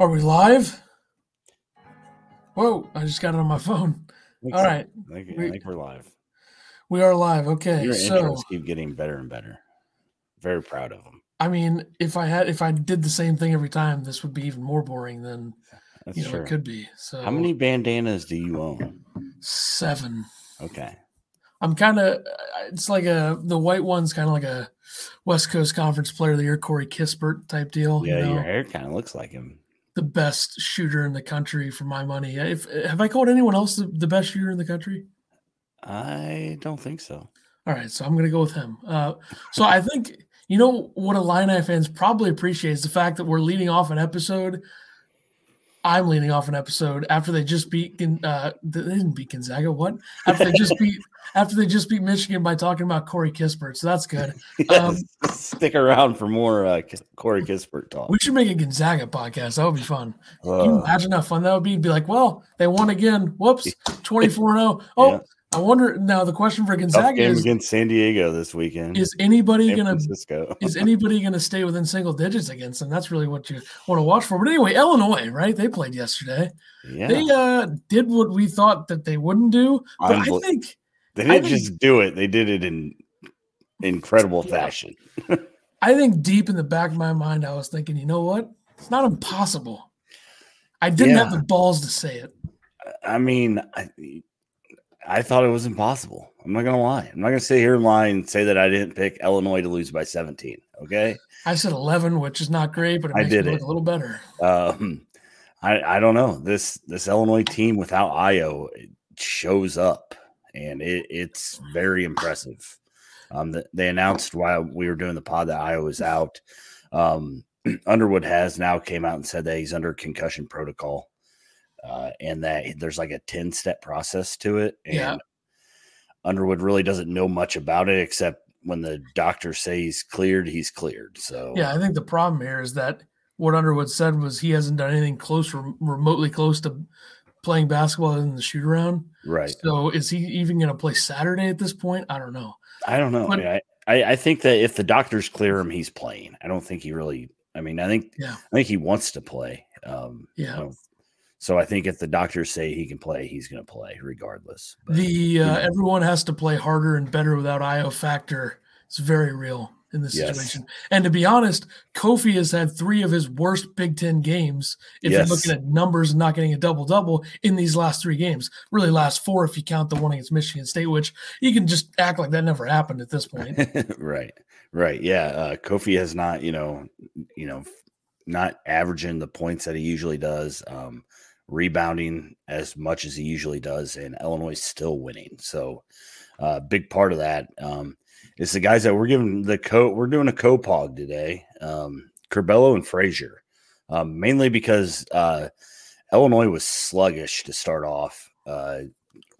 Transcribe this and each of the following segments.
Are we live? Whoa, I just got it on my phone. All right. I think, We- I think we're live. We are live. Okay. Your so, intros keep getting better and better. Very proud of them. I mean, if I had if I did the same thing every time, this would be even more boring than That's you know true. it could be. So How many bandanas do you own? seven. Okay. I'm kind of it's like a the white one's kind of like a West Coast Conference Player of the Year, Corey Kispert type deal. Yeah, you know? your hair kind of looks like him. The best shooter in the country for my money. If have I called anyone else the, the best shooter in the country? I don't think so. All right, so I'm going to go with him. Uh, so I think you know what Illini fans probably appreciate is the fact that we're leading off an episode. I'm leading off an episode after they just beat. Uh, they didn't beat Gonzaga. What? After they just beat after they just beat Michigan by talking about Corey Kispert. So that's good. Um, Stick around for more uh, Corey Kispert talk. We should make a Gonzaga podcast. That would be fun. Can you Uh, imagine how fun that would be? Be like, well, they won again. Whoops, 24 0. Oh, Yeah. I wonder now the question for tough Gonzaga game is against San Diego this weekend. is anybody San gonna Francisco. is anybody gonna stay within single digits against them? That's really what you want to watch for. But anyway, Illinois, right? They played yesterday. yeah, They uh did what we thought that they wouldn't do. But I Unbel- think they didn't think- just do it; they did it in incredible Yeah. fashion. I think deep in the back of my mind, I was thinking, you know what? It's not impossible. I didn't have the balls to say it. I mean, I, I thought it was impossible. I'm not gonna lie. I'm not gonna sit here and lie and say that I didn't pick Illinois to lose by 17. Okay. I said 11, which is not great, but it I makes did it. look a little better. Um, I I don't know this this Illinois team without Ayo it shows up, and it, it's very impressive. Um, th- they announced while we were doing the pod that Ayo was out. Um, Underwood has now came out and said that he's under concussion protocol, uh, and that there's like a ten step process to it. And Yeah. Underwood really doesn't know much about it except when the doctors say he's cleared, he's cleared. So Yeah, I think the problem here is that what Underwood said was he hasn't done anything close, rem- remotely close to playing basketball in the shoot around. right. So is he even going to play Saturday at this point? I don't know. I don't know. But- I, mean, I, I think that if the doctors clear him, he's playing. I don't think he really. I mean, I think Yeah. I think he wants to play. Um, Yeah. so- So I think if the doctors say he can play, he's going to play regardless. But The uh, Yeah. everyone has to play harder and better without Ayo factor. It's very real in this Yes. situation. And to be honest, Kofi has had three of his worst Big Ten games. If Yes. you're looking at numbers and not getting a double double in these last three games, really last four if you count the one against Michigan State, which you can just act like that never happened at this point. right, right, yeah. Uh, Kofi has not, you know, you know, not averaging the points that he usually does. Um, rebounding as much as he usually does, and Illinois is still winning. So, uh, big part of that um, is the guys that we're giving the co. We're doing a co-pog today. Um, Curbelo and Frazier, um, mainly because uh, Illinois was sluggish to start off, uh,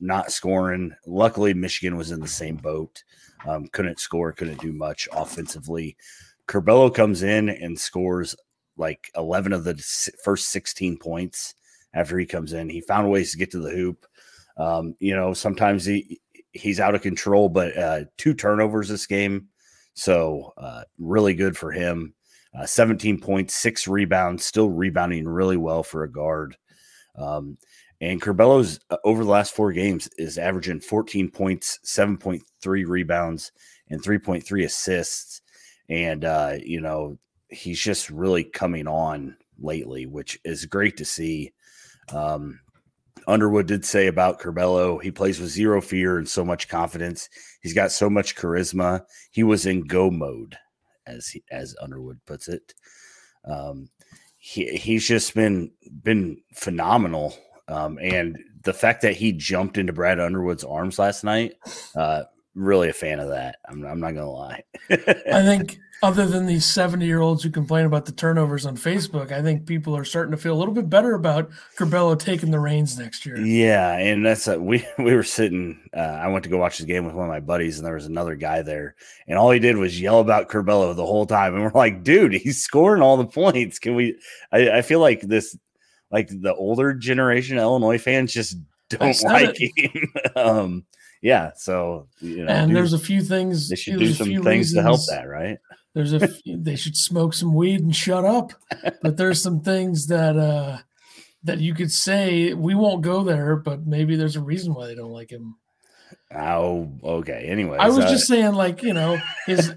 not scoring. Luckily, Michigan was in the same boat. Um, couldn't score, couldn't do much offensively. Curbelo comes in and scores like 11 of the first 16 points after he comes in. He found ways to get to the hoop. Um, you know, sometimes he he's out of control, but uh, two turnovers this game. So uh, really good for him. Uh, 17 points, six rebounds, still rebounding really well for a guard. Um, and Curbelo's uh, over the last four games is averaging 14 points, 7.3 rebounds, and 3.3 assists. And, uh, you know, he's just really coming on lately, which is great to see. Um, Underwood did say about Curbelo, he plays with zero fear and so much confidence. He's got so much charisma. He was in go mode, as he, as Underwood puts it. Um, he he's just been been phenomenal. Um, and the fact that he jumped into Brad Underwood's arms last night, uh, really a fan of that. I'm, I'm not gonna lie. I think other than these 70 year olds who complain about the turnovers on Facebook, I think people are starting to feel a little bit better about Curbelo taking the reins next year. Yeah, and that's a, we we were sitting. Uh, I went to go watch the game with one of my buddies, and there was another guy there, and all he did was yell about Curbelo the whole time, and we're like, "Dude, he's scoring all the points." Can we? I, I feel like this, like the older generation Illinois fans just don't like him. um, yeah, so you know, and there's a few things they should do some few things to help that, right? there's a they should smoke some weed and shut up. But there's some things that uh that you could say we won't go there, but maybe there's a reason why they don't like him. Oh, okay. Anyway, I was uh, just saying, like you know, his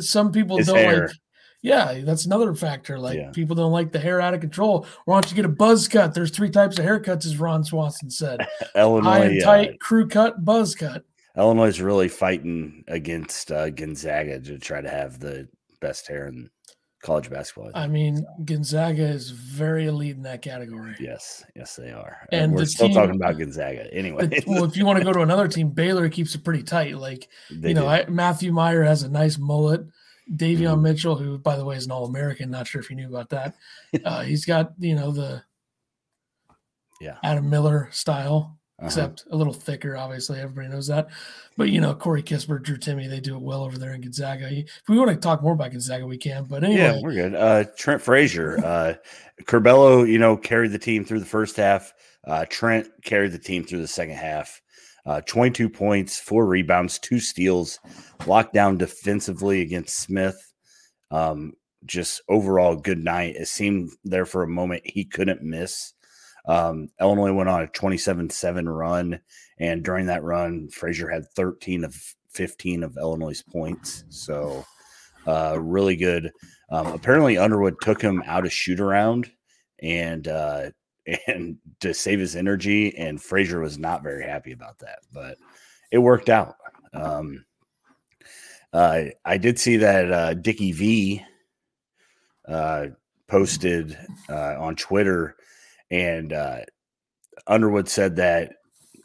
some people don't hair. like. Yeah, that's another factor. Like yeah. people don't like the hair out of control. Why don't you get a buzz cut? There's three types of haircuts, as Ron Swanson said: Illinois, high and tight, uh, crew cut, buzz cut. Illinois is really fighting against uh, Gonzaga to try to have the best hair in college basketball. I, I mean, Gonzaga is very elite in that category. Yes, yes, they are. And, and we're still team, talking about Gonzaga anyway. well, if you want to go to another team, Baylor keeps it pretty tight. Like they you know, I, Matthew Mayer has a nice mullet. Davion mm-hmm. Mitchell, who by the way is an All American, not sure if you knew about that. Uh, he's got you know the yeah Adam Miller style uh-huh. except a little thicker. Obviously, everybody knows that. But you know, Corey Kispert, Drew Timme, they do it well over there in Gonzaga. If we want to talk more about Gonzaga, we can. But anyway, yeah, we're good. Uh, Trent Frazier, uh, Curbelo, you know, carried the team through the first half. Uh, Trent carried the team through the second half. Uh, 22 points, four rebounds, two steals, locked down defensively against Smith. Um, just overall good night. It seemed there for a moment he couldn't miss. Um, Illinois went on a 27 7 run. And during that run, Frazier had 13 of 15 of Illinois' points. So, uh, really good. Um, apparently, Underwood took him out of shoot around and, uh, and to save his energy. And Frazier was not very happy about that, but it worked out. Um, uh, I did see that uh, Dickie V uh, posted uh, on Twitter and uh, Underwood said that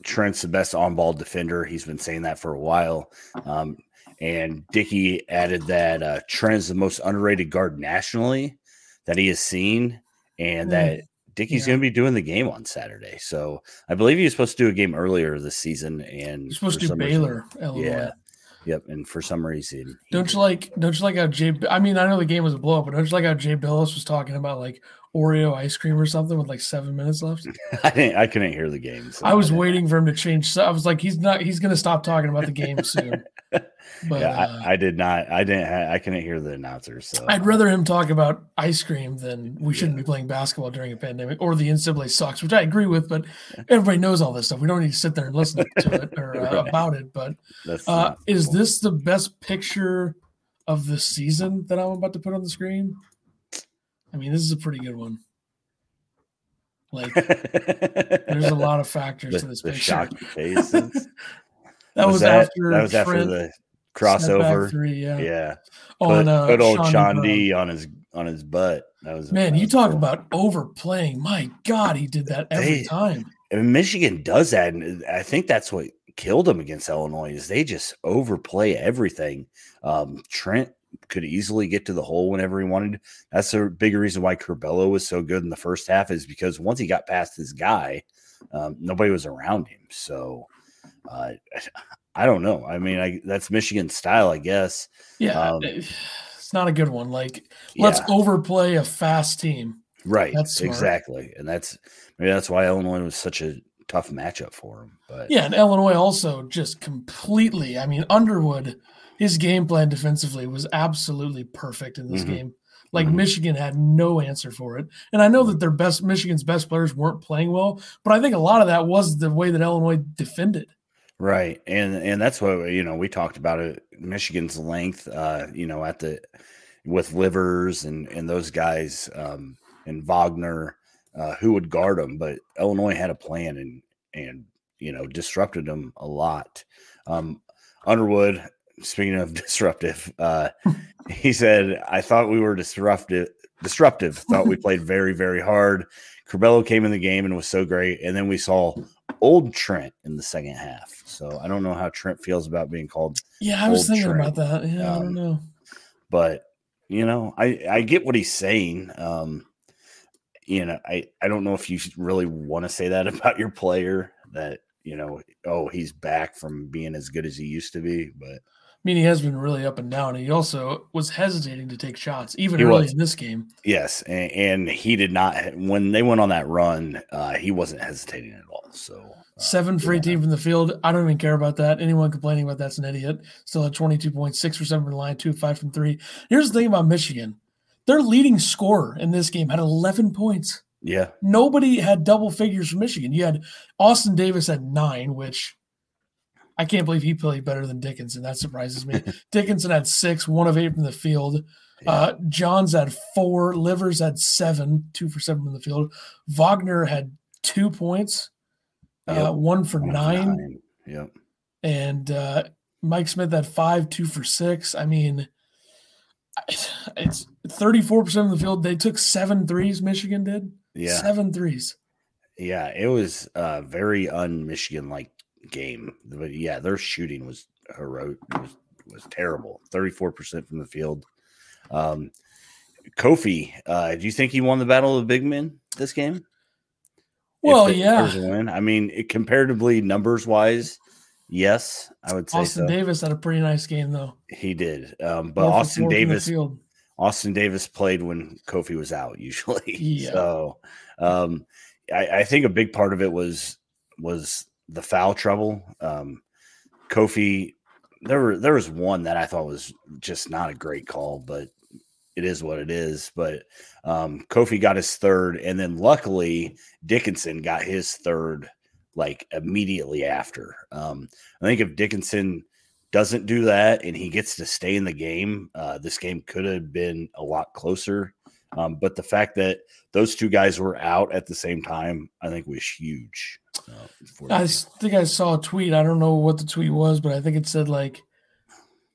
Trent's the best on ball defender. He's been saying that for a while. Um, and Dickie added that uh, Trent is the most underrated guard nationally that he has seen, and mm. that Dickie's yeah. going to be doing the game on Saturday. So I believe he was supposed to do a game earlier this season, and he's supposed to do Baylor. Reason, yeah, Yep, and for some reason, don't you like? Don't you like how Jay? I mean, I know the game was a blow up, but don't you like how Jay Bilas was talking about like Oreo ice cream or something with like seven minutes left? I didn't. I couldn't hear the game. So I was I waiting for him to change. So I was like, he's not. He's going to stop talking about the game soon. But yeah, uh, I, I, did not. I didn't. I couldn't hear the announcers. So I'd rather him talk about ice cream than we shouldn't yeah. be playing basketball during a pandemic or the NCAA sucks, which I agree with. But everybody knows all this stuff. We don't need to sit there and listen to it or uh, right. about it. But uh, is this the best picture of the season that I'm about to put on the screen? I mean, this is a pretty good one. Like, there's a lot of factors the, to this picture. That was, was that, after that was after the crossover. Three, yeah. Yeah. On, uh, good old Chaundee on his on his butt. That was man. you talk cool. about overplaying. My God, he did that every they, time. And Michigan does that, and I think that's what killed them against Illinois. Is they just overplay everything. Um, Trent could easily get to the hole whenever he wanted. That's a big reason why Curbelo was so good in the first half. Is because once he got past his guy, um, nobody was around him. So uh, I don't know. I mean, I, that's Michigan style, I guess. Yeah, um, it's not a good one. Like, let's yeah. overplay a fast team. Right. That's exactly, and that's maybe that's why Illinois was such a tough matchup for him. But yeah, and Illinois also just completely. I mean, Underwood, his game plan defensively was absolutely perfect in this mm-hmm. game. Like mm-hmm. Michigan had no answer for it. And I know that their best Michigan's best players weren't playing well, but I think a lot of that was the way that Illinois defended. Right. And and that's what you know, we talked about it Michigan's length uh, you know, at the with Livers and and those guys um and Wagner uh, who would guard them, but Illinois had a plan and and you know disrupted them a lot. Um, Underwood, speaking of disruptive, uh, he said, "I thought we were disruptive. Disruptive. Thought we played very very hard. Curbelo came in the game and was so great, and then we saw old Trent in the second half. So I don't know how Trent feels about being called. Yeah, I was thinking Trent. about that. Yeah, um, I don't um, know. But you know, I I get what he's saying. Um, you know, I I don't know if you really want to say that about your player that you know, oh, he's back from being as good as he used to be, but. I mean, he has been really up and down. He also was hesitating to take shots, even early was. in this game. Yes, and, and, he did not. When they went on that run, uh, he wasn't hesitating at all. So uh, seven for 18 from the field. I don't even care about that. Anyone complaining about that's an idiot. Still at 22.6 for seven from the line, two five from three. Here's the thing about Michigan. Their leading scorer in this game had 11 points. Yeah. Nobody had double figures for Michigan. You had Austin Davis at nine, which I can't believe he played better than Dickinson. That surprises me. Dickinson had six, one of eight from the field. Uh, Johns had four. Livers had seven, two for seven from the field. Wagner had two points, uh, yep. uh, one for one nine. nine. Yep. And uh, Mike Smith had five, two for six. I mean, it's 34% of the field. They took seven threes, Michigan did. Yeah. Seven threes. Yeah, it was a very un-Michigan like game. But yeah, their shooting was heroic. Was was terrible. Thirty four percent from the field. Um, Kofi, uh, do you think he won the battle of the big men this game? Well, yeah. I mean, it, comparatively numbers wise, yes, I would say. Austin so. Davis had a pretty nice game though. He did, um, but Austin Davis. Austin Davis played when Kofi was out usually. Yeah. So um, I, I, think a big part of it was was the foul trouble. Um, Kofi, there were there was one that I thought was just not a great call, but it is what it is. But um, Kofi got his third, and then luckily Dickinson got his third like immediately after. Um, I think if Dickinson doesn't do that and he gets to stay in the game, uh, this game could have been a lot closer. Um, but the fact that those two guys were out at the same time, I think was huge. Uh, I think I saw a tweet. I don't know what the tweet was, but I think it said like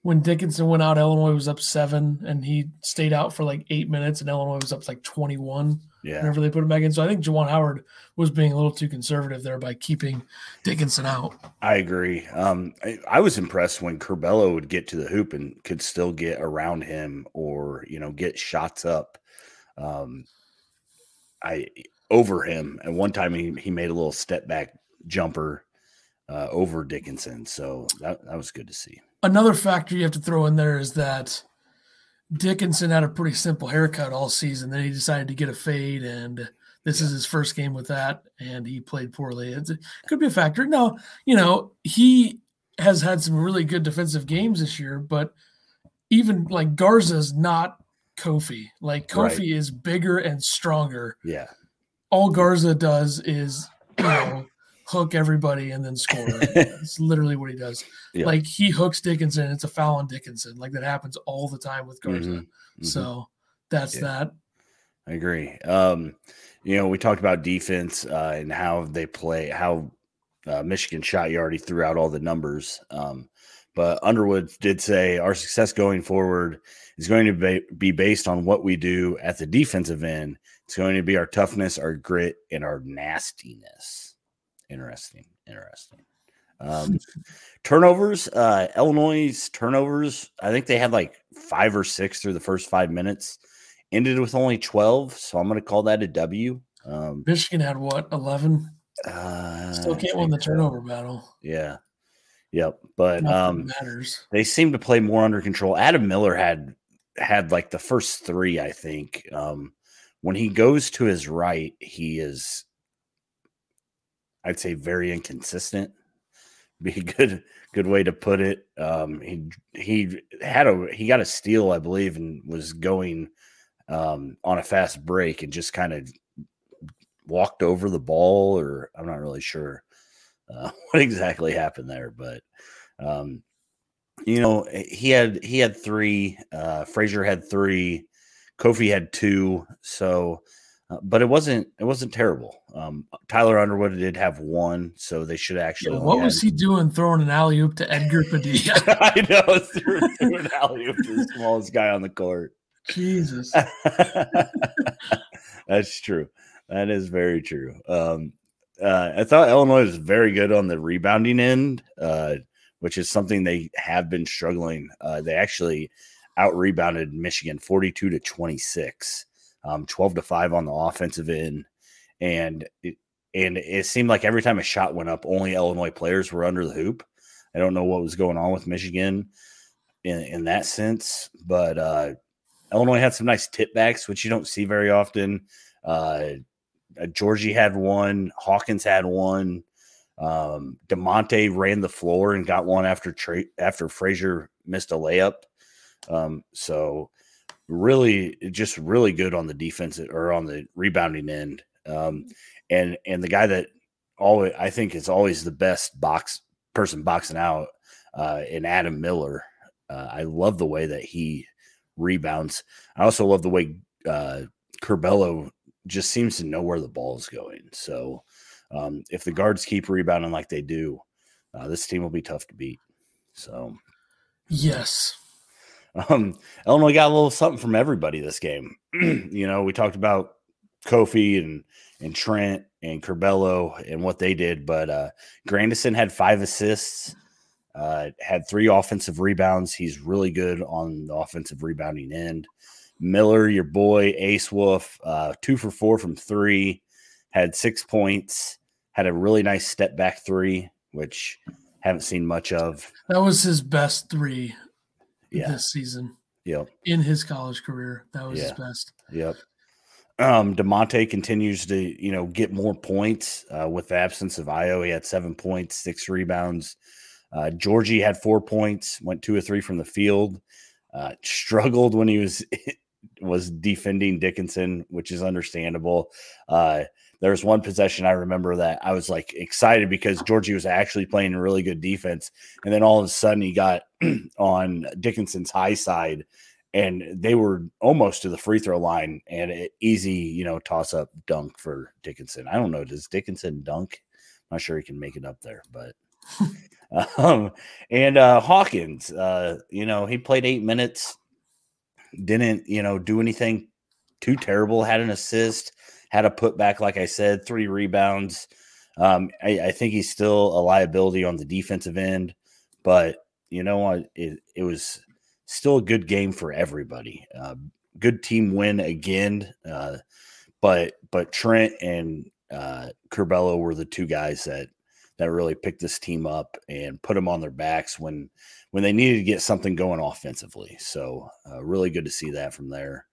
when Dickinson went out, Illinois was up seven, and he stayed out for like eight minutes, and Illinois was up like twenty-one. Yeah. Whenever they put him back in, so I think Juwan Howard was being a little too conservative there by keeping Dickinson out. I agree. Um, I, I, was impressed when Curbelo would get to the hoop and could still get around him, or you know, get shots up. Um, I over him, and one time he he made a little step back jumper uh, over Dickinson, so that that was good to see another factor you have to throw in there is that Dickinson had a pretty simple haircut all season. Then he decided to get a fade, and this yeah. is his first game with that, and he played poorly. It could be a factor. No, you know, he has had some really good defensive games this year, but even like Garza's not Kofi. Like Kofi right. is bigger and stronger. Yeah. All Garza does is, you know, hook everybody and then score. That's literally what he does. Yeah. Like he hooks Dickinson, it's a foul on Dickinson. Like that happens all the time with Garza. Mm-hmm. Mm-hmm. So that's yeah. that. I agree. Um, you know, we talked about defense uh, and how they play, how uh, Michigan shot you already threw out all the numbers. Um, but Underwood did say our success going forward is going to be, be based on what we do at the defensive end. It's going to be our toughness, our grit, and our nastiness. Interesting. Interesting. Um, turnovers, uh, Illinois' turnovers, I think they had like five or six through the first five minutes, ended with only 12. So I'm going to call that a W. Um, Michigan had what, 11? Uh, Still can't win the turnover so. battle. Yeah. Yep. But um, matters. they seem to play more under control. Adam Miller had had like the first three, I think. Um, when he goes to his right, he is I'd say very inconsistent. Be a good good way to put it. Um, he he had a he got a steal, I believe, and was going um, on a fast break and just kind of walked over the ball, or I'm not really sure uh, what exactly happened there, but um, you know he had he had three. Uh, Frazier had three. Kofi had two. So uh, but it wasn't it wasn't terrible. Um, Tyler Underwood did have one, so they should actually. Yeah, what was he doing throwing an alley oop to Edgar Padilla? I know, threw, threw an alley oop to the smallest guy on the court. Jesus, that's true. That is very true. Um, uh, I thought Illinois was very good on the rebounding end, uh, which is something they have been struggling. Uh, they actually out rebounded Michigan forty two to twenty six um, 12 to 5 on the offensive end. And it, and it seemed like every time a shot went up, only Illinois players were under the hoop. I don't know what was going on with Michigan in, in that sense, but uh, Illinois had some nice tip backs, which you don't see very often. Uh, uh, Georgie had one, Hawkins had one. Um, Da'Monte ran the floor and got one after tra- after Frazier missed a layup. Um, so really, just really good on the defense or on the rebounding end. Um, and and the guy that always I think is always the best box person boxing out uh, in Adam Miller. Uh, I love the way that he rebounds. I also love the way uh, Curbelo just seems to know where the ball is going. So um, if the guards keep rebounding like they do, uh, this team will be tough to beat. So yes, um, Illinois got a little something from everybody this game. you know, we talked about Kofi and and Trent and Curbelo and what they did, but uh, Grandison had five assists, uh, had three offensive rebounds. He's really good on the offensive rebounding end. Miller, your boy Ace Wolf, uh, two for four from three, had six points, had a really nice step back three, which haven't seen much of. That was his best three yeah. this season. Yep. In his college career, that was Yeah. his best. Yep. Um, Da'Monte continues to, you know, get more points uh, with the absence of Ayo. He had seven points, six rebounds. Uh, Georgie had four points, went two or three from the field. Uh, struggled when he was was defending Dickinson, which is understandable. Uh, there was one possession I remember that I was like excited because Georgie was actually playing a really good defense, and then all of a sudden he got on Dickinson's high side, and they were almost to the free throw line, and it, easy, you know, toss up dunk for Dickinson. I don't know, does Dickinson dunk? I'm not sure he can make it up there, but. um, and uh, Hawkins, uh, you know, he played eight minutes, didn't, you know, do anything too terrible. Had an assist, had a putback, like I said, three rebounds. Um, I, I think he's still a liability on the defensive end, but you know what? It, it was still a good game for everybody. Uh, good team win again. Uh, but but Trent and uh, Curbelo were the two guys that that really picked this team up and put them on their backs when when they needed to get something going offensively. So uh, really good to see that from there.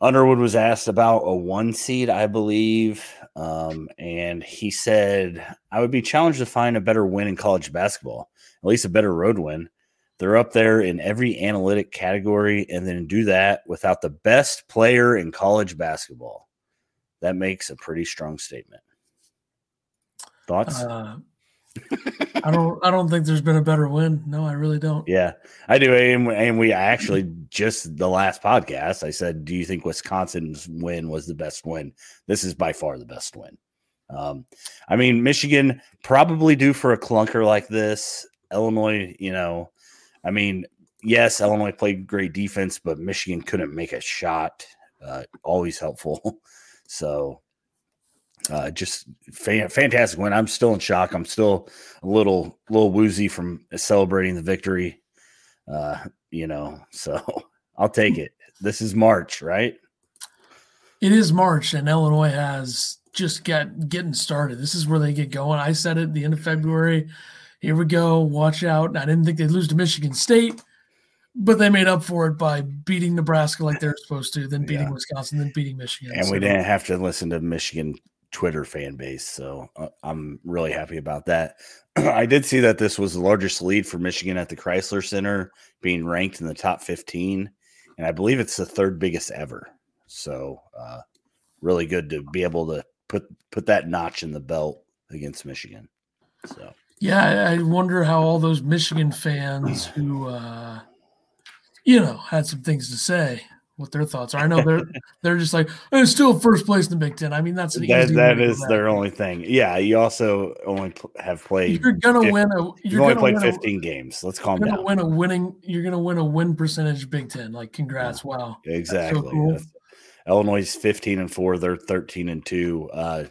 Underwood was asked about a one seed, I believe, um, and he said, "I would be challenged to find a better win in college basketball, at least a better road win. They're up there in every analytic category, and then do that without the best player in college basketball. That makes a pretty strong statement." Thoughts? Uh, I don't. I don't think there's been a better win. No, I really don't. Yeah, I do. And, and we actually just the last podcast, I said, Do you think Wisconsin's win was the best win? This is by far the best win. Um, I mean, Michigan probably due for a clunker like this. Illinois, you know, I mean, yes, Illinois played great defense, but Michigan couldn't make a shot. Uh, always helpful. So, uh, just fan- fantastic win. I'm still in shock. I'm still a little little woozy from celebrating the victory. Uh, you know, so I'll take it. This is March, right? It is March, and Illinois has just got getting started. This is where they get going. I said it at the end of February. Here we go. Watch out. I didn't think they'd lose to Michigan State, but they made up for it by beating Nebraska like they're supposed to, then beating Yeah. Wisconsin, then beating Michigan. And we didn't have to listen to Michigan Twitter fan base, so uh, I'm really happy about that. I did see that this was the largest lead for Michigan at the Crisler Center, being ranked in the top 15, and I believe it's the third biggest ever. So, uh, really good to be able to put put that notch in the belt against Michigan. So, Yeah, I I wonder how all those Michigan fans who, uh, you know, had some things to say, what their thoughts are. I know they're they're just like, "Oh, it's still first place in the Big Ten. I mean, that's an that easy that is their only thing. Yeah, you also only pl- have played. You're gonna fif- win a. You've You're only gonna played win a- 15 games. Let's calm You're down. win a winning. You're gonna win a win percentage Big Ten. Like, congrats! Wow. Exactly. cool. That's- Illinois is 15 and 4. They're 13 and 2. Uh,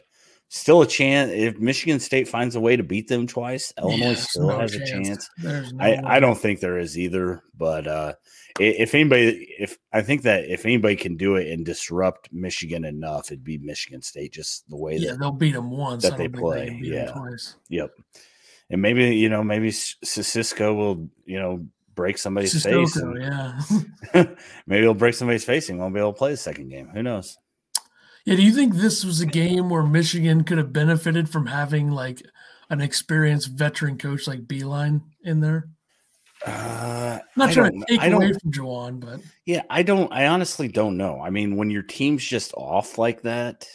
still a chance. If Michigan State finds a way to beat them twice, Illinois Yeah, still no has a chance. No I, way. I don't think there is either. But uh, if anybody, if I think that if anybody can do it and disrupt Michigan enough, it'd be Michigan State, just the way Yeah, that, they'll beat them once. that they play, 'em yeah. twice. yep. And maybe, you know, maybe Cisco will, you know, break somebody's face. And- yeah. maybe he'll break somebody's face and won't be able to play the second game. Who knows? Yeah, do you think this was a game where Michigan could have benefited from having like an experienced veteran coach like Beilein in there? Uh, Not I trying don't- to take away from Juwan, but Yeah, I don't. I honestly don't know. I mean, when your team's just off like that,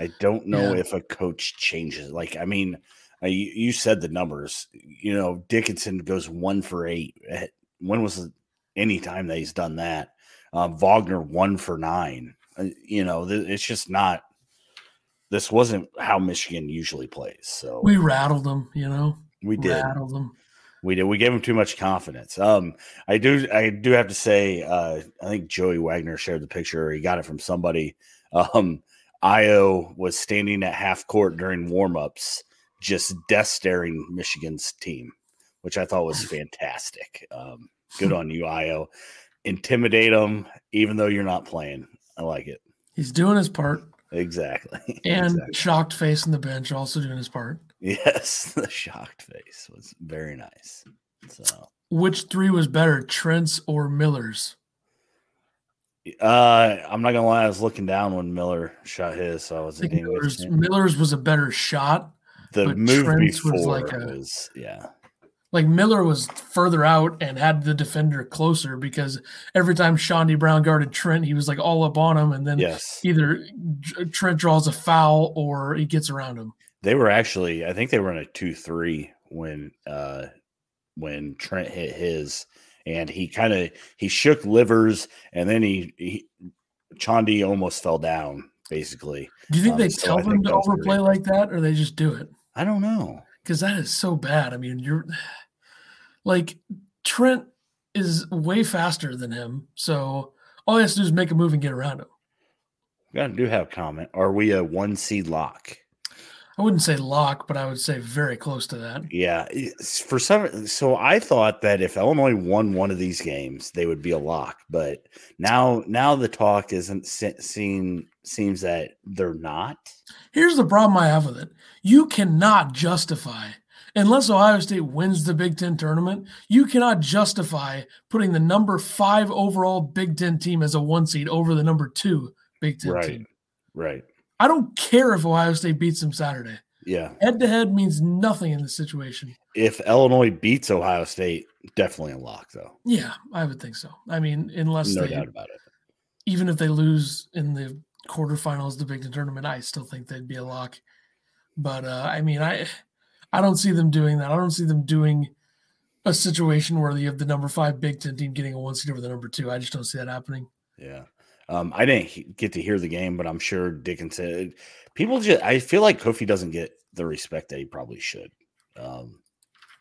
I don't know Yeah. if a coach changes. Like, I mean, uh, you, you said the numbers. You know, Dickinson goes one for eight. When was the, any time that he's done that? Uh, Wagner one for nine. Uh, you know, th- it's just not. This wasn't how Michigan usually plays. So we rattled them, you know, we did. rattled them. We did. We gave him too much confidence. Um, I do. I do have to say. Uh, I think Joey Wagner shared the picture. He got it from somebody. Um, Ayo was standing at half court during warmups, just death staring Michigan's team, which I thought was fantastic. Um, good on you, Ayo. Intimidate them, even though you're not playing. I like it. He's doing his part, Exactly. and Exactly. shocked face on the bench also doing his part. yes, the shocked face was very nice. So. Which three was better, Trent's or Miller's? Uh, I'm not gonna lie. I was looking down when Miller shot his, so I I wasn't Miller's, Miller's was a better shot. the move Trent's before was was, like a- yeah, Like Miller was further out and had the defender closer because every time Chaundee Brown guarded Trent, he was like all up on him, and then yes. either Trent draws a foul or he gets around him. They were actually, I think they were in a two-three when uh when Trent hit his, and he kind of he shook Livers, and then he, he Chaundee almost fell down. Basically, Do you think Um, they tell them to overplay like that, or they just do it? I don't know. Because that is so bad. I mean, you're like Trent is way faster than him, so all he has to do is make a move and get around him. We gotta do have a comment. Are we a one seed lock? I wouldn't say lock, but I would say very close to that. Yeah, for some, so I thought that if Illinois won one of these games, they would be a lock. But now, now the talk isn't se- seen seems that they're not. Here's the problem I have with it. You cannot justify, unless Ohio State wins the Big Ten tournament, you cannot justify putting the number five overall Big Ten team as a one seed over the number two Big Ten Right, team. right. I don't care if Ohio State beats them Saturday. Yeah, Head to head means nothing in this situation. if Illinois beats Ohio State, definitely a lock, though. Yeah, I would think so. I mean, unless No they, doubt about it. even if they lose in the quarterfinals, of the Big Ten tournament, I still think they'd be a lock. But uh, I mean, I I don't see them doing that. I don't see them doing a situation where you have the number five Big Ten team getting a one seed over the number two. I just don't see that happening. Yeah. Um, I didn't he- get to hear the game, but I'm sure Dickinson. People just, I feel like Kofi doesn't get the respect that he probably should. Um,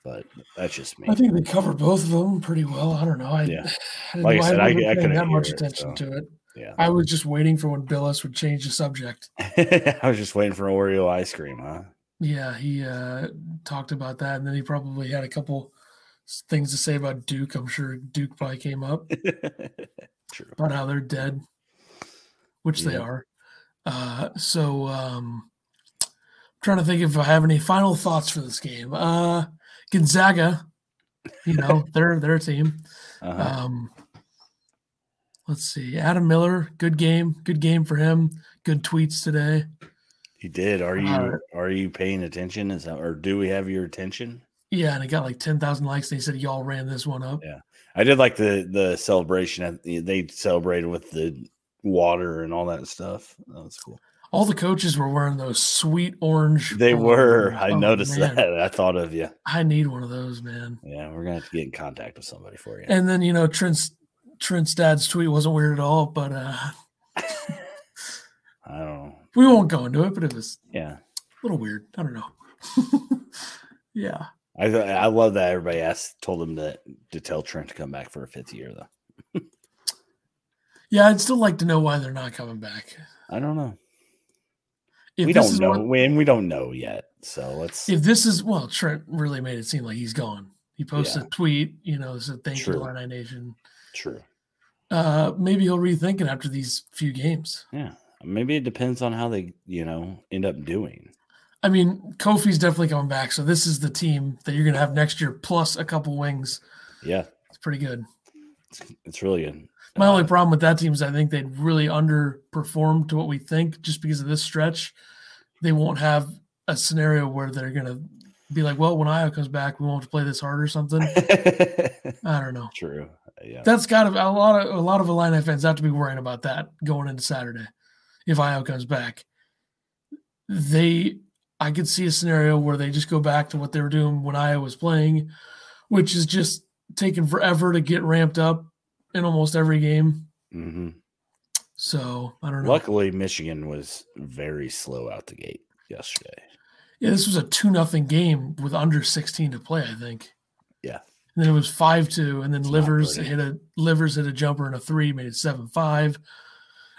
but that's just me. I think they cover both of them pretty well. I don't know. I, Yeah. I didn't- Like I said, I- wasn't I couldn't that much it, attention so. to it. yeah. I was just waiting for when Bilas would change the subject. I was just waiting for Oreo ice cream, huh? Yeah, he uh, talked about that, and then he probably had a couple things to say about Duke. I'm sure Duke probably came up True. about how they're dead, which they are. Uh, so, um, I'm trying to think if I have any final thoughts for this game. Uh, Gonzaga, you know, they're their team. Uh-huh. Um, let's see, Adam Miller, good game, good game for him. Good tweets today. He did. Are you uh, are you paying attention? Is that or do we have your attention? Yeah, and it got like ten thousand likes. And he said y'all ran this one up. Yeah. I did like the the celebration. They celebrated with the water and all that stuff. That was cool. All the coaches were wearing those sweet orange. They pullovers. were. I Oh, noticed man. that. I thought of you. I need one of those, man. Yeah, we're gonna have to get in contact with somebody for you. And then you know Trent's Trent's dad's tweet wasn't weird at all, but uh I don't know. we won't go into it. But it was Yeah, a little weird. I don't know. yeah, I I love that everybody asked told him to to tell Trent to come back for a fifth year though. yeah. I'd still like to know why they're not coming back. I don't know. If we don't know, what- we, don't know yet. So let's. if this is well, Trent really made it seem like he's gone. He posted Yeah. a tweet, you know, said thank you, True. Illini Nation. True. Uh, maybe he'll rethink it after these few games. Yeah, maybe it depends on how they you know end up doing. I mean, Kofi's definitely coming back, so this is the team that you're going to have next year, plus a couple wings. Yeah, It's pretty good. it's, it's really good. My only problem with that team is I think they'd really underperform to what we think just because of this stretch. They won't have a scenario where they're going to be like, well, when Ayo comes back, we won't play this hard or something. I don't know. True. Yeah. That's got to, a lot of a lot of Illini fans have to be worrying about that going into Saturday. If Ayo comes back, they, I could see a scenario where they just go back to what they were doing when Ayo was playing, which is just taking forever to get ramped up in almost every game. Mm-hmm. So I don't know. Luckily, Michigan was very slow out the gate yesterday. Yeah, this was a two nothing game with under sixteen to play. I think. Yeah. And then it was five two, and then it's Livers hit a Livers hit a jumper and a three, made it seven five,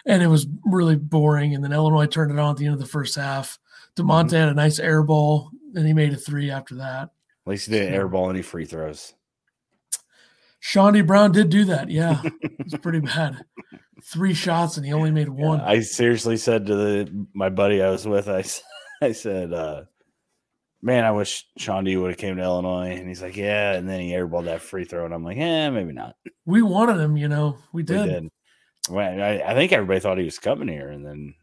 and it was really boring. And then Illinois turned it on at the end of the first half. Da'Monte mm-hmm. had a nice air ball, and he made a three after that. At least he didn't airball any free throws. Chaundee Brown did do that. Yeah, it's pretty bad. Three shots and he only made one. Yeah, I seriously said to the my buddy I was with, I, I said, uh, "Man, I wish Chaundee would have came to Illinois." And he's like, "Yeah." And then he airballed that free throw, and I'm like, "Yeah, maybe not." We wanted him, you know. We did. We did. Well, I, I think everybody thought he was coming here, and then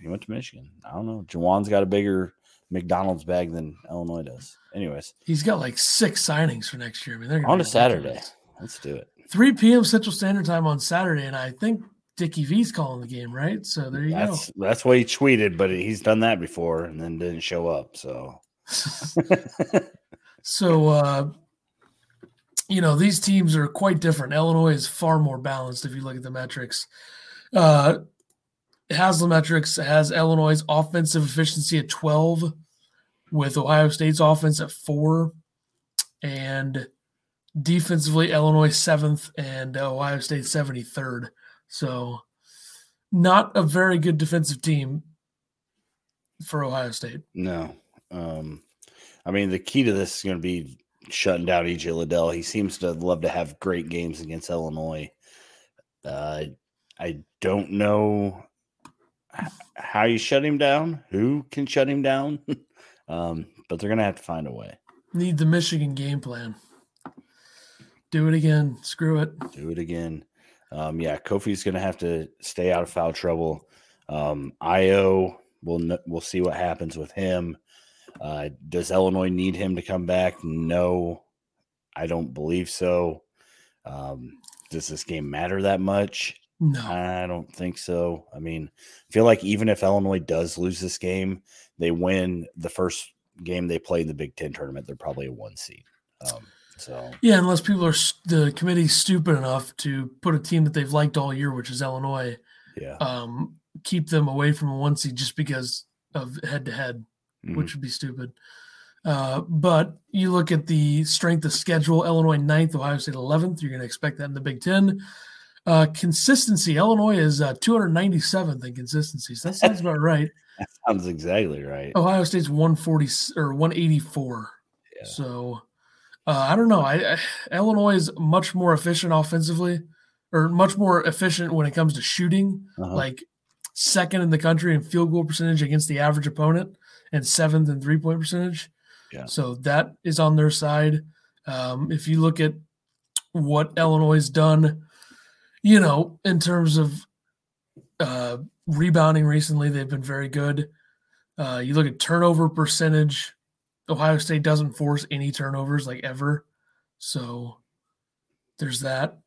he went to Michigan. I don't know. Juwan's got a bigger McDonald's bag than Illinois does. Anyways, he's got like six signings for next year. I mean, they're on a Saturday. Let's do it. 3 p.m. Central Standard Time on Saturday, and I think Dickie V's calling the game, right? So there you that's, go. That's what he tweeted, but he's done that before and then didn't show up. So, so uh, you know these teams are quite different. Illinois is far more balanced if you look at the metrics. Uh, Haslametrics has Illinois' offensive efficiency at 12, with Ohio State's offense at four, and defensively, Illinois seventh and Ohio State 73rd. So, not a very good defensive team for Ohio State. No. Um, I mean, the key to this is going to be shutting down EJ Liddell. He seems to love to have great games against Illinois. Uh, I don't know how you shut him down, who can shut him down, um, but they're going to have to find a way. Need the Michigan game plan. Do it again. Screw it. Do it again. Um, yeah, Kofi's going to have to stay out of foul trouble. Um, Ayo, we'll we'll see what happens with him. Uh, does Illinois need him to come back? No, I don't believe so. Um, does this game matter that much? No, I don't think so. I mean, I feel like even if Illinois does lose this game, they win the first game they play in the Big Ten tournament. They're probably a one seed. Um, so yeah, unless people are the committee stupid enough to put a team that they've liked all year, which is Illinois, yeah, um, keep them away from a one seed just because of head to head, which would be stupid. Uh, but you look at the strength of schedule: Illinois 9th, Ohio State 11th. You're going to expect that in the Big Ten. Uh, consistency: Illinois is uh, 297th in consistency. So that sounds about right. that sounds exactly right. Ohio State's 140 or 184. Yeah. So uh, I don't know. I, I, Illinois is much more efficient offensively, or much more efficient when it comes to shooting. Uh-huh. Like second in the country in field goal percentage against the average opponent, and seventh in three point percentage. Yeah. So that is on their side. Um, if you look at what Illinois has done, you know, in terms of uh, rebounding recently, they've been very good. Uh, you look at turnover percentage Ohio State doesn't force any turnovers like ever. So there's that.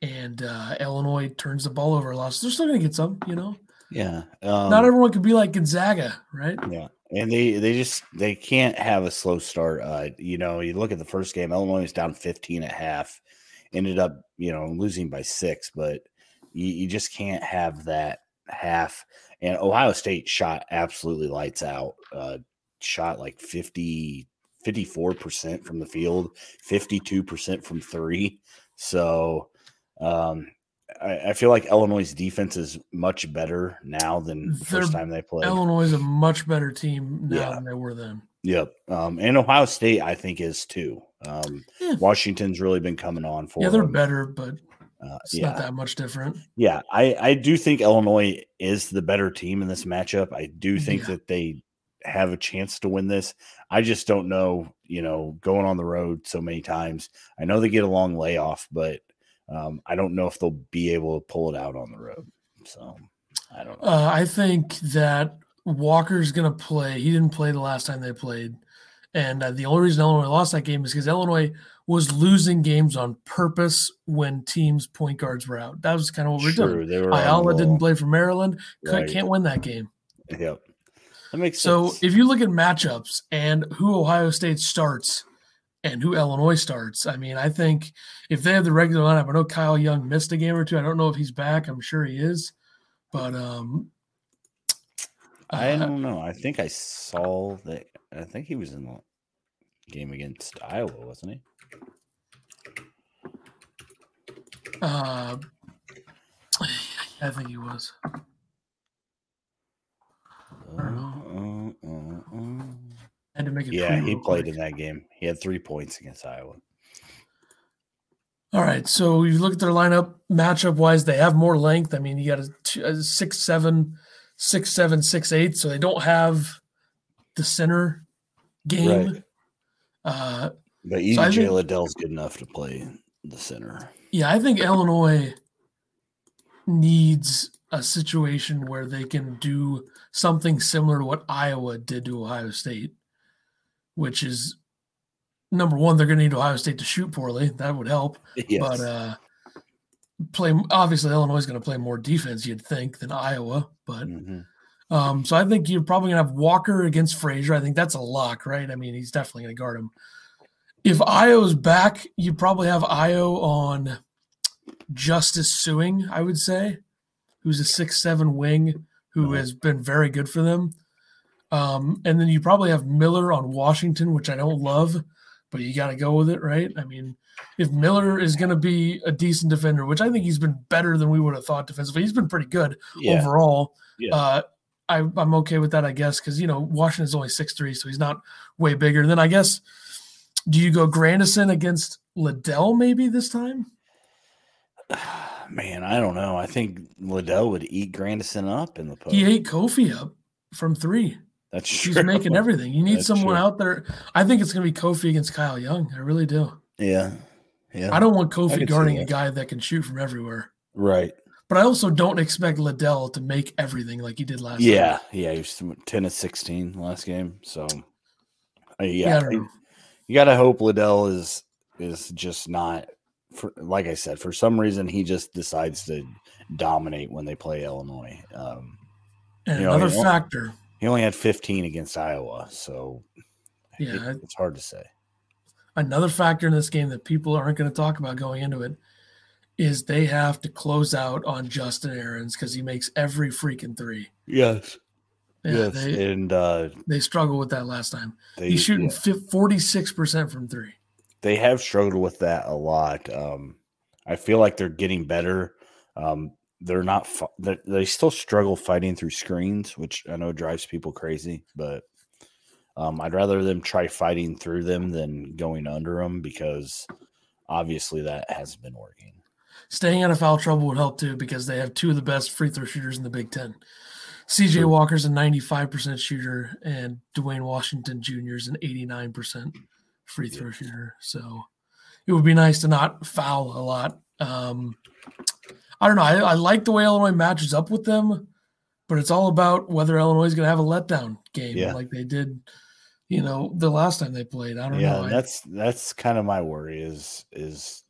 And uh, Illinois turns the ball over a lot. So they're still going to get some, you know? Yeah. Um, Not everyone could be like Gonzaga, right? Yeah. And they, they just they can't have a slow start. Uh, you know, you look at the first game, Illinois was down 15 at half, ended up, you know, losing by six, but you, you just can't have that half. And Ohio State shot absolutely lights out. Uh, shot like 50, 54% from the field, 52% from three. So um, I, I, feel like Illinois' defense is much better now than the first time they played. Illinois is a much better team now yeah. than they were then. Yep. Um, and Ohio State, I think, is too. Um, yeah. Washington's really been coming on for Yeah, they're them. better, but uh, it's yeah. not that much different. Yeah, I, I do think Illinois is the better team in this matchup. I do think yeah. that they have a chance to win this. I just don't know, you know, going on the road so many times. I know they get a long layoff, but Um, I don't know if they'll be able to pull it out on the road. So I don't know. Uh, I think that Walker's going to play. He didn't play the last time they played. And uh, the only reason Illinois lost that game is because Illinois was losing games on purpose when teams' point guards were out. That was kind of what we're True, doing. they were Ayala didn't play for Maryland. Right. Can't win that game. Yep. That makes So sense. if you look at matchups and who Ohio State starts and who Illinois starts, I mean, I think if they have the regular lineup, I know Kyle Young missed a game or two. I don't know if he's back. I'm sure he is, but um, I uh, don't know. I think I saw that. I think he was in the game against Iowa, wasn't he? uh, I think he was. Uh. Had to make a Yeah, he played quick. in that game. He had three points against Iowa. All right, so you look at their lineup matchup wise, they have more length. I mean, you got a, a six seven, six seven, six eight, so they don't have the center game. Right. Uh, But even I Jay think- Liddell's good enough to play the center. yeah, I think Illinois needs a situation where they can do something similar to what Iowa did to Ohio State, which is number one, they're going to need Ohio State to shoot poorly. That would help. Yes. but uh play obviously Illinois is going to play more defense you'd think than Iowa but Mhm. um so I think you're probably going to have Walker against Frazier I think that's a lock right I mean he's definitely going to guard him if Ayo's back you probably have Ayo on Justice Sueing I would say who's a six seven wing who has been very good for them um and then you probably have Miller on Washington which I don't love but you got to go with it right I mean if Miller is going to be a decent defender, which I think he's been better than we would have thought defensively, he's been pretty good Yeah. overall. Yeah. Uh, I, I'm okay with that, I guess, because you know Washington's only six three, so he's not way bigger. Then I guess, do you go Grandison against Liddell maybe this time? Man, I don't know. I think Liddell would eat Grandison up in the post. He ate Kofi up from three. That's He's making everything. You need That's someone true. out there. I think it's going to be Kofi against Kyle Young. I really do. Yeah. Yeah. I don't want Kofi guarding a guy that can shoot from everywhere. right. But I also don't expect Liddell to make everything like he did last time. Yeah. Yeah. He was 10 of 16 last game. So, uh, Yeah, yeah. I don't you got to hope Liddell is is just not for like I said for some reason he just decides to dominate when they play Illinois. Um, And You know, another you know- factor, he only had 15 against Iowa, so it- Yeah. it's hard to say. another factor in this game that people aren't going to talk about going into it is they have to close out on Justin Ahrens because he makes every freaking three. Yes, Yeah, yes, they, and uh, they struggled with that last time. they He's shooting yeah, forty six percent from three. They have struggled with that a lot. Um, I feel like they're getting better. Um, they're not. fi- They they still struggle fighting through screens, which I know drives people crazy. But um, I'd rather them try fighting through them than going under them because obviously that hasn't been working. Staying out of foul trouble would help too because they have two of the best free throw shooters in the Big Ten. CJ True. Walker's a 95% shooter, and Duane Washington Jr. is an 89% free throw shooter. So it would be nice to not foul a lot. Um, I don't know. I, I like the way Illinois matches up with them, but it's all about whether Illinois is going to have a letdown game Yeah. like they did, you know, the last time they played. I don't yeah, know. I- that's that's kind of my worry is is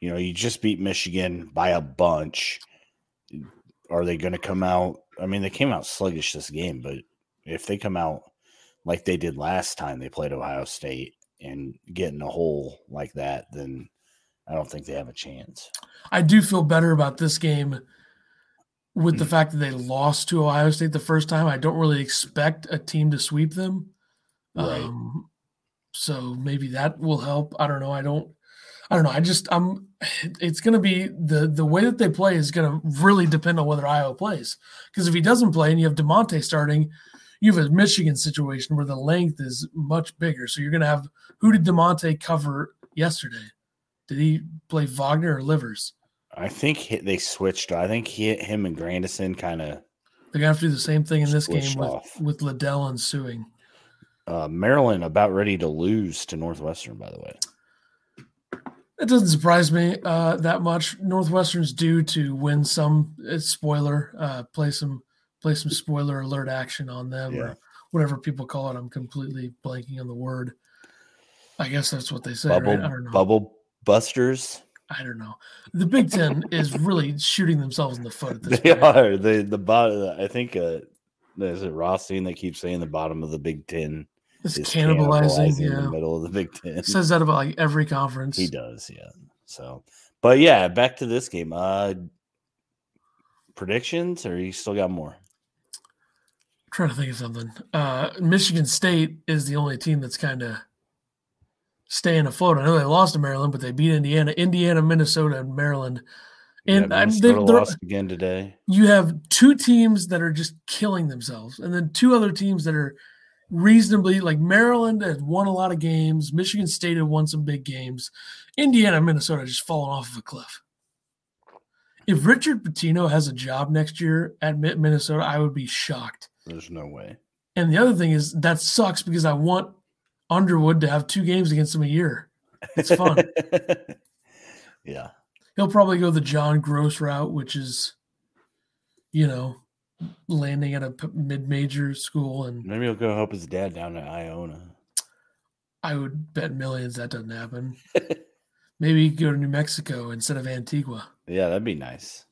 you know you just beat Michigan by a bunch. Are they going to come out? I mean, they came out sluggish this game, but if they come out like they did last time they played Ohio State and get in a hole like that, then I don't think they have a chance. I do feel better about this game with Mm. the fact that they lost to Ohio State the first time. I don't really expect a team to sweep them. Right. Um, so maybe that will help. I don't know. I don't. I don't know. I just I'm. It's going to be the the way that they play is going to really depend on whether Ayo plays. Because if he doesn't play and you have Da'Monte starting, you have a Michigan situation where the length is much bigger. So you're going to have who did Da'Monte cover yesterday? Did he play Wagner or Livers? I think he- they switched. I think he, him and Grandison kind of They're gonna have to do the same thing in this game with, off. with Liddell and Sueing. uh, Maryland about ready to lose to Northwestern. By the way, It doesn't surprise me uh, that much. Northwestern's due to win some. It's spoiler. Uh, play some play some spoiler alert action on them Yeah. or whatever people call it. I'm completely blanking on the word. I guess that's what they say. Bubble right? I don't know. bubble busters. I don't know. The Big Ten is really shooting themselves in the foot at this They point. are the the bottom. I think uh, is it Rothstein that keeps saying the bottom of the Big Ten It's is cannibalizing. in the middle of the Big Ten. says that about like every conference. He does, yeah. So, but yeah, back to this game. Uh predictions, or you still got more? Trying to think of something. Uh, Michigan State is the only team that's kind of staying afloat. I know they lost to Maryland, but they beat Indiana, Indiana, Minnesota, and Maryland. And yeah, I'm, they, Minnesota they're- lost again today. you have two teams that are just killing themselves, and then two other teams that are reasonably like Maryland has won a lot of games. Michigan State had won some big games. Indiana, Minnesota just fallen off of a cliff. If Richard Pitino has a job next year at Minnesota, I would be shocked. There's no way. And the other thing is that sucks because I want Underwood to have two games against him a year. It's fun. yeah. He'll probably go the John Groce route, which is, you know, landing at a mid-major school, and Maybe he'll go help his dad down at Iona. I would bet millions that doesn't happen. Maybe he could go to New Mexico instead of Antigua. Yeah, that'd be nice.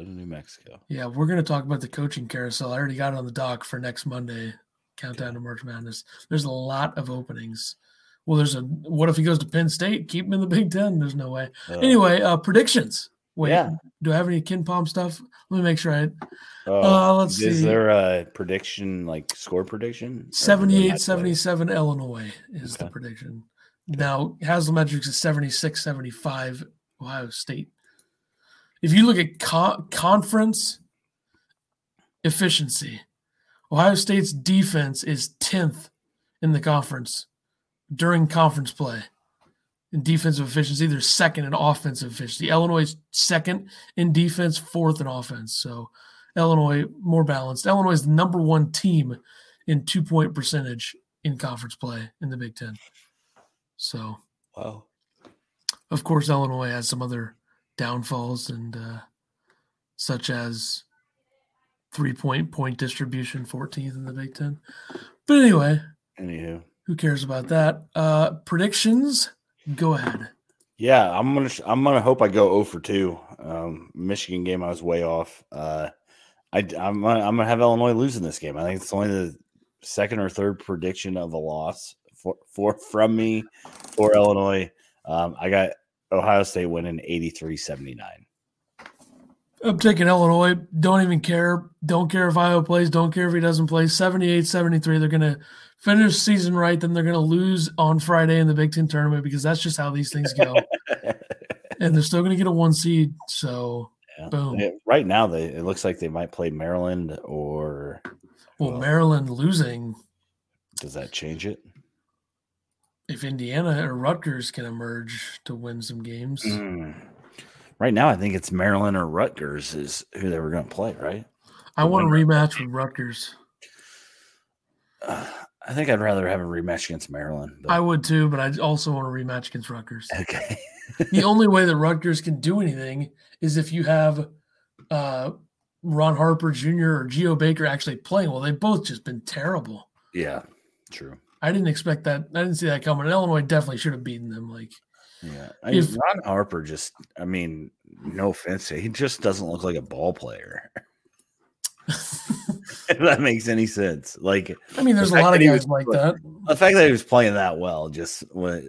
Go to New Mexico. Yeah, we're going to talk about the coaching carousel. I already got it on the dock for next Monday. Countdown to March Madness. There's a lot of openings. Well, there's a. What if he goes to Penn State? Keep him in the Big Ten. There's no way. Uh, Anyway, uh predictions. Wait, Yeah. do I have any KenPom stuff? Let me make sure I oh, uh, let's is see. Is there a prediction, like score prediction? Or 78 not 77 Illinois is the Okay. prediction. Now, Haslametrics is 76 75 Ohio State. If you look at co- conference efficiency, Ohio State's defense is 10th in the conference during conference play. In defensive efficiency, they're second in offensive efficiency. Illinois is second in defense, fourth in offense. So Illinois more balanced. Illinois is the number one team in two point percentage in conference play in the Big Ten. So, Wow. of course, Illinois has some other downfalls and uh, such as three point point distribution, 14th in the Big Ten. But anyway, Anywho. who cares about that? Uh, predictions, go ahead. Yeah, I'm gonna I'm gonna hope I go 0 for 2. Um, Michigan game I was way off. Uh, I I'm gonna, I'm gonna have Illinois losing this game. I think it's only the second or third prediction of a loss for, for from me for Illinois. Um, I got Ohio State winning 83-79. I'm taking Illinois. Don't even care. Don't care if Ayo plays. Don't care if he doesn't play. 78 73. They're going to finish season right. Then they're going to lose on Friday in the Big Ten tournament because that's just how these things go. and they're still going to get a one seed. So, Yeah. Boom. Right now, they it looks like they might play Maryland, or well, Well- Maryland losing, does that change it? If Indiana or Rutgers can emerge to win some games, Mm. Right now, I think it's Maryland or Rutgers is who they were going to play. Right? I want a rematch with Rutgers. Uh, I think I'd rather have a rematch against Maryland. but- I would too, but I also want a rematch against Rutgers. okay. the only way that Rutgers can do anything is if you have uh, Ron Harper Jr. or Geo Baker actually playing. Well, they've both just been terrible. Yeah. True. I didn't expect that. I didn't see that coming. Illinois definitely should have beaten them. Like, Yeah. I mean, If- Ron Harper just, I mean, no offense, he just doesn't look like a ball player. if that makes any sense. Like I mean, there's a lot of guys was- like that. the fact that he was playing that well, just what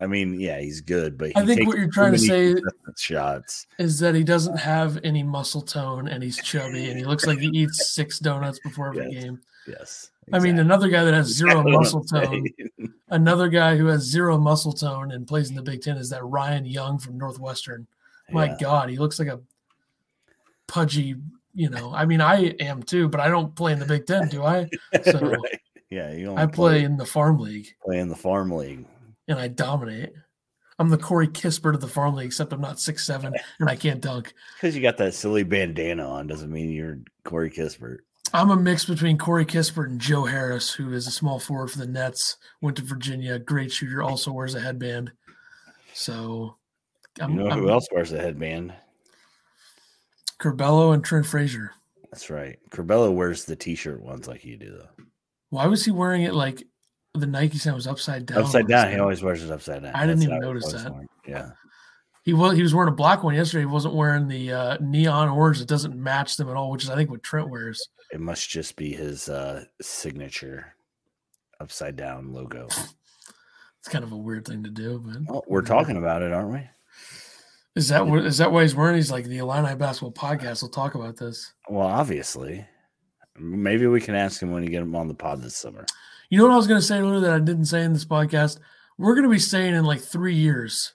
I mean, yeah, he's good, but he I think what you're trying to say shots. is that he doesn't have any muscle tone and he's chubby and he looks like he eats six donuts before every Yes. game. Yes. I mean, another guy that has zero Exactly muscle tone, another guy who has zero muscle tone and plays in the Big Ten is that Ryan Young from Northwestern. My Yeah. God, he looks like a pudgy, you know. I mean, I am too, but I don't play in the Big Ten, do I? So right. Yeah, you I play in the farm league play in the farm league. and I dominate. I'm the Corey Kispert of the farm league, except I'm not six seven and I can't dunk. Because you got that silly bandana on doesn't mean you're Corey Kispert. I'm a mix between Corey Kispert and Joe Harris, who is a small forward for the Nets, went to Virginia, great shooter, also wears a headband. So I'm, you know who I'm, else wears a headband? Curbelo and Trent Frazier. That's right. Curbelo wears the t-shirt ones like you do, though. Why was he wearing it like the Nike sign was upside down? Upside down. He always wears it upside down. I didn't That's even notice that. Wearing. Yeah. He was he was wearing a black one yesterday. He wasn't wearing the uh, neon orange that doesn't match them at all, which is I think what Trent wears. It must just be his uh, signature upside down logo. it's kind of a weird thing to do, but well, we're talking about it, aren't we? Is that what is that why he's wearing? He's like the Illini basketball podcast. We'll talk about this. Well, obviously, maybe we can ask him when you get him on the pod this summer. You know what I was going to say earlier that I didn't say in this podcast? We're going to be saying in like three years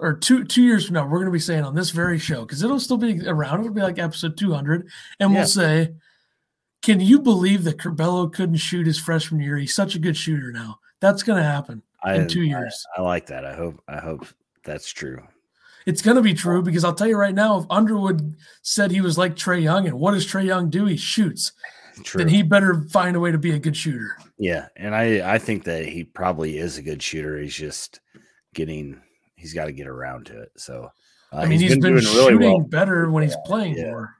or two two years from now, we're going to be saying on this very show because it'll still be around. It'll be like episode two hundred, and yeah. we'll say, "Can you believe that Curbelo couldn't shoot his freshman year? He's such a good shooter now. That's going to happen I, in two years." I, I like that. I hope. I hope that's true. It's going to be true because I'll tell you right now, if Underwood said he was like Trae Young, and what does Trae Young do? He shoots. True. Then he better find a way to be a good shooter. Yeah, and I I think that he probably is a good shooter. He's just getting he's got to get around to it. So uh, I mean, he's, he's been, been shooting really well. better when he's playing yeah. more.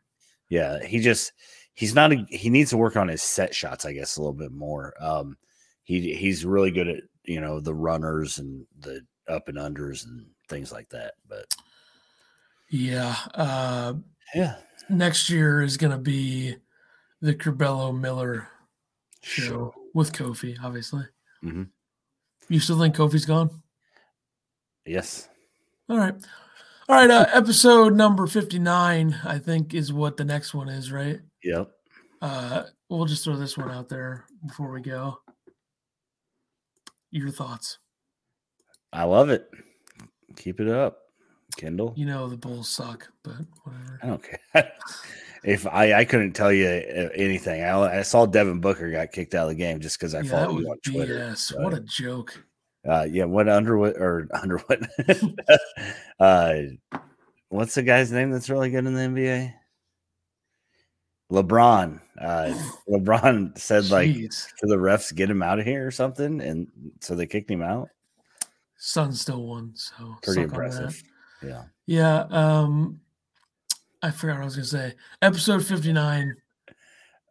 Yeah, he just he's not a, he needs to work on his set shots, I guess, a little bit more. Um, he he's really good at you know the runners and the up and unders and things like that. But yeah, uh, yeah, next year is going to be the Curbelo Miller show sure. with Kofi, obviously. Mm-hmm. You still think Kofi's gone? Yes. All right. All right. Uh, episode number 59, I think, is what the next one is, right? Yep. Uh, we'll just throw this one out there before we go. Your thoughts? I love it. Keep it up, Kendall. You know the Bulls suck, but whatever. I don't care. if I, I couldn't tell you uh, anything, I, I saw Devin Booker got kicked out of the game just because I yeah, followed you on Twitter. Yes, what a joke. Uh, yeah, what Underwood or Underwood? uh, what's the guy's name that's really good in the NBA? LeBron. Uh, LeBron said Jeez. like to the refs, "Get him out of here" or something, and so they kicked him out. Sun still won, so pretty impressive. Yeah, yeah. Um, I forgot what I was gonna say. Episode fifty nine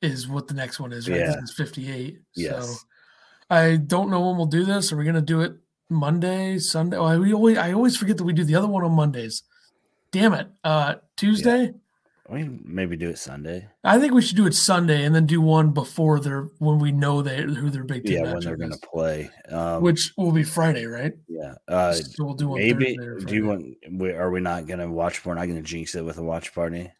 is what the next one is, right? Yeah. This is fifty eight. Yes. So I don't know when we'll do this. Are we going to do it Monday, Sunday? Oh, I, we always, I always forget that we do the other one on Mondays. Damn it. Uh, Tuesday? Yeah. We maybe do it Sunday. I think we should do it Sunday and then do one before they're when we know they who their big team. Yeah, when they're going to play, um, which will be Friday, right? Yeah. Uh, so we'll do one maybe. Do you want? Are we not going to watch? We're not going to jinx it with a watch party.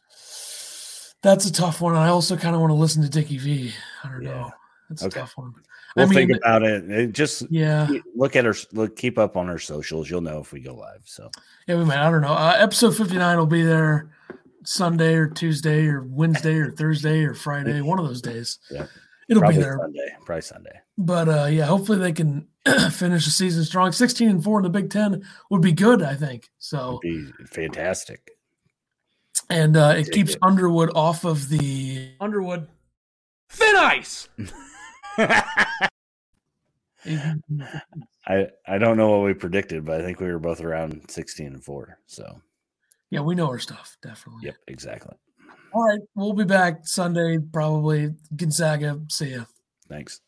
That's a tough one. I also kind of want to listen to Dickie V. I don't yeah. know. That's okay. a tough one. We'll I mean, think about it. it. Just yeah, look at her. Look, keep up on her socials. You'll know if we go live. So yeah, we might. I don't know. Uh, episode fifty nine will be there Sunday or Tuesday or Wednesday or Thursday or Friday, one of those days. Yeah, it'll Probably be there Sunday. Probably Sunday. But uh, yeah, hopefully they can finish the season strong. Sixteen and four in the Big Ten would be good. I think so. Would be fantastic. And uh, it keeps it. Underwood off of the Underwood thin ice. I I don't know what we predicted, but I think we were both around 16 and 4. So yeah, we know our stuff, definitely. Yep, exactly. All right. We'll be back Sunday, probably. Gonzaga. See ya. Thanks.